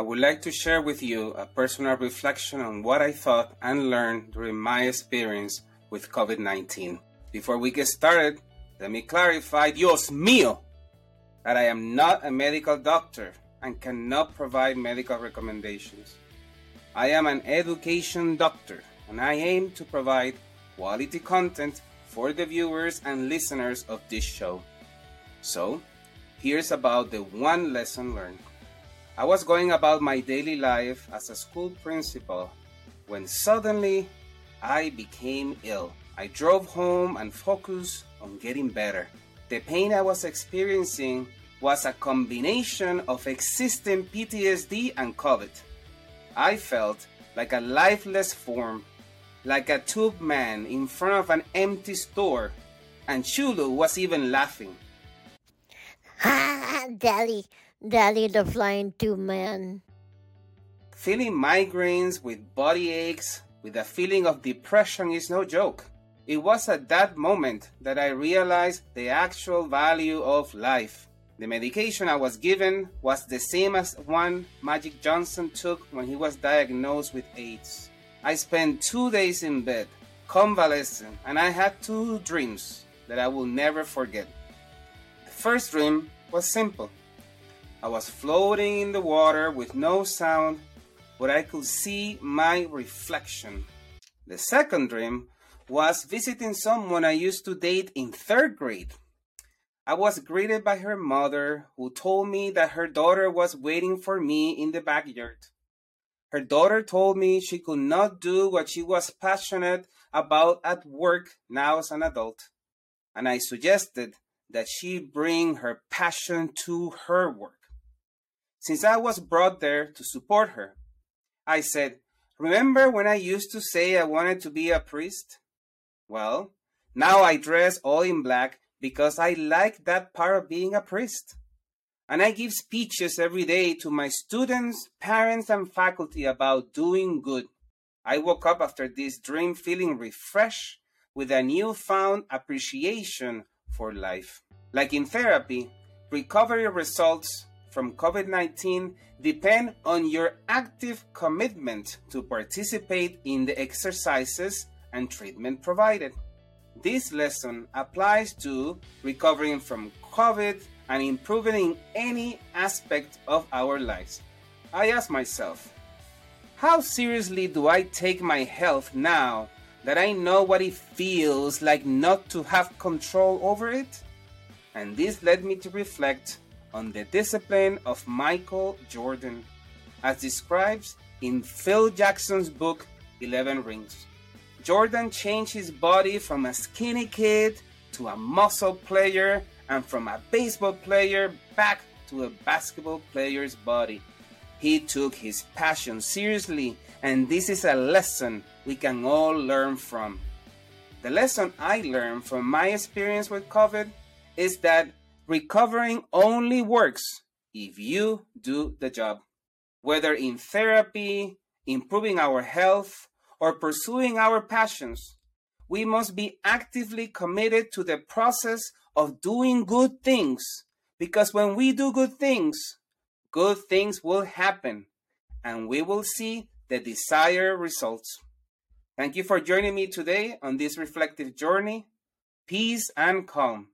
I would like to share with you a personal reflection on what I thought and learned during my experience with COVID 19. Before we get started, let me clarify, Dios mío, that I am not a medical doctor and cannot provide medical recommendations. I am an education doctor and I aim to provide quality content for the viewers and listeners of this show. So, here's about the one lesson learned. I was going about my daily life as a school principal when suddenly I became ill. I drove home and focused on getting better. The pain I was experiencing was a combination of existing PTSD and COVID. I felt like a lifeless form, like a tube man in front of an empty store, and Chulu was even laughing. Ha, Daddy, Daddy the Flying Two Man. Feeling migraines with body aches, with a feeling of depression is no joke. It was at that moment that I realized the actual value of life. The medication I was given was the same as one Magic Johnson took when he was diagnosed with AIDS. I spent two days in bed, convalescent, and I had two dreams that I will never forget. The first dream was simple. I was floating in the water with no sound, but I could see my reflection. The second dream was visiting someone I used to date in third grade. I was greeted by her mother, who told me that her daughter was waiting for me in the backyard. Her daughter told me she could not do what she was passionate about at work now as an adult, and I suggested that she bring her passion to her work. Since I was brought there to support her, I said, Remember when I used to say I wanted to be a priest? Well, now I dress all in black because I like that part of being a priest. And I give speeches every day to my students, parents, and faculty about doing good. I woke up after this dream feeling refreshed with a newfound appreciation for life. Like in therapy, recovery results from COVID 19 depend on your active commitment to participate in the exercises and treatment provided. This lesson applies to recovering from COVID and improving in any aspect of our lives. I ask myself, how seriously do I take my health now that I know what it feels like not to have control over it? And this led me to reflect on the discipline of Michael Jordan, as described in Phil Jackson's book 11 Rings. Jordan changed his body from a skinny kid to a muscle player and from a baseball player back to a basketball player's body. He took his passion seriously, and this is a lesson we can all learn from. The lesson I learned from my experience with COVID is that recovering only works if you do the job. Whether in therapy, improving our health, or pursuing our passions, we must be actively committed to the process of doing good things. Because when we do good things, good things will happen and we will see the desired results. Thank you for joining me today on this reflective journey. Peace and calm.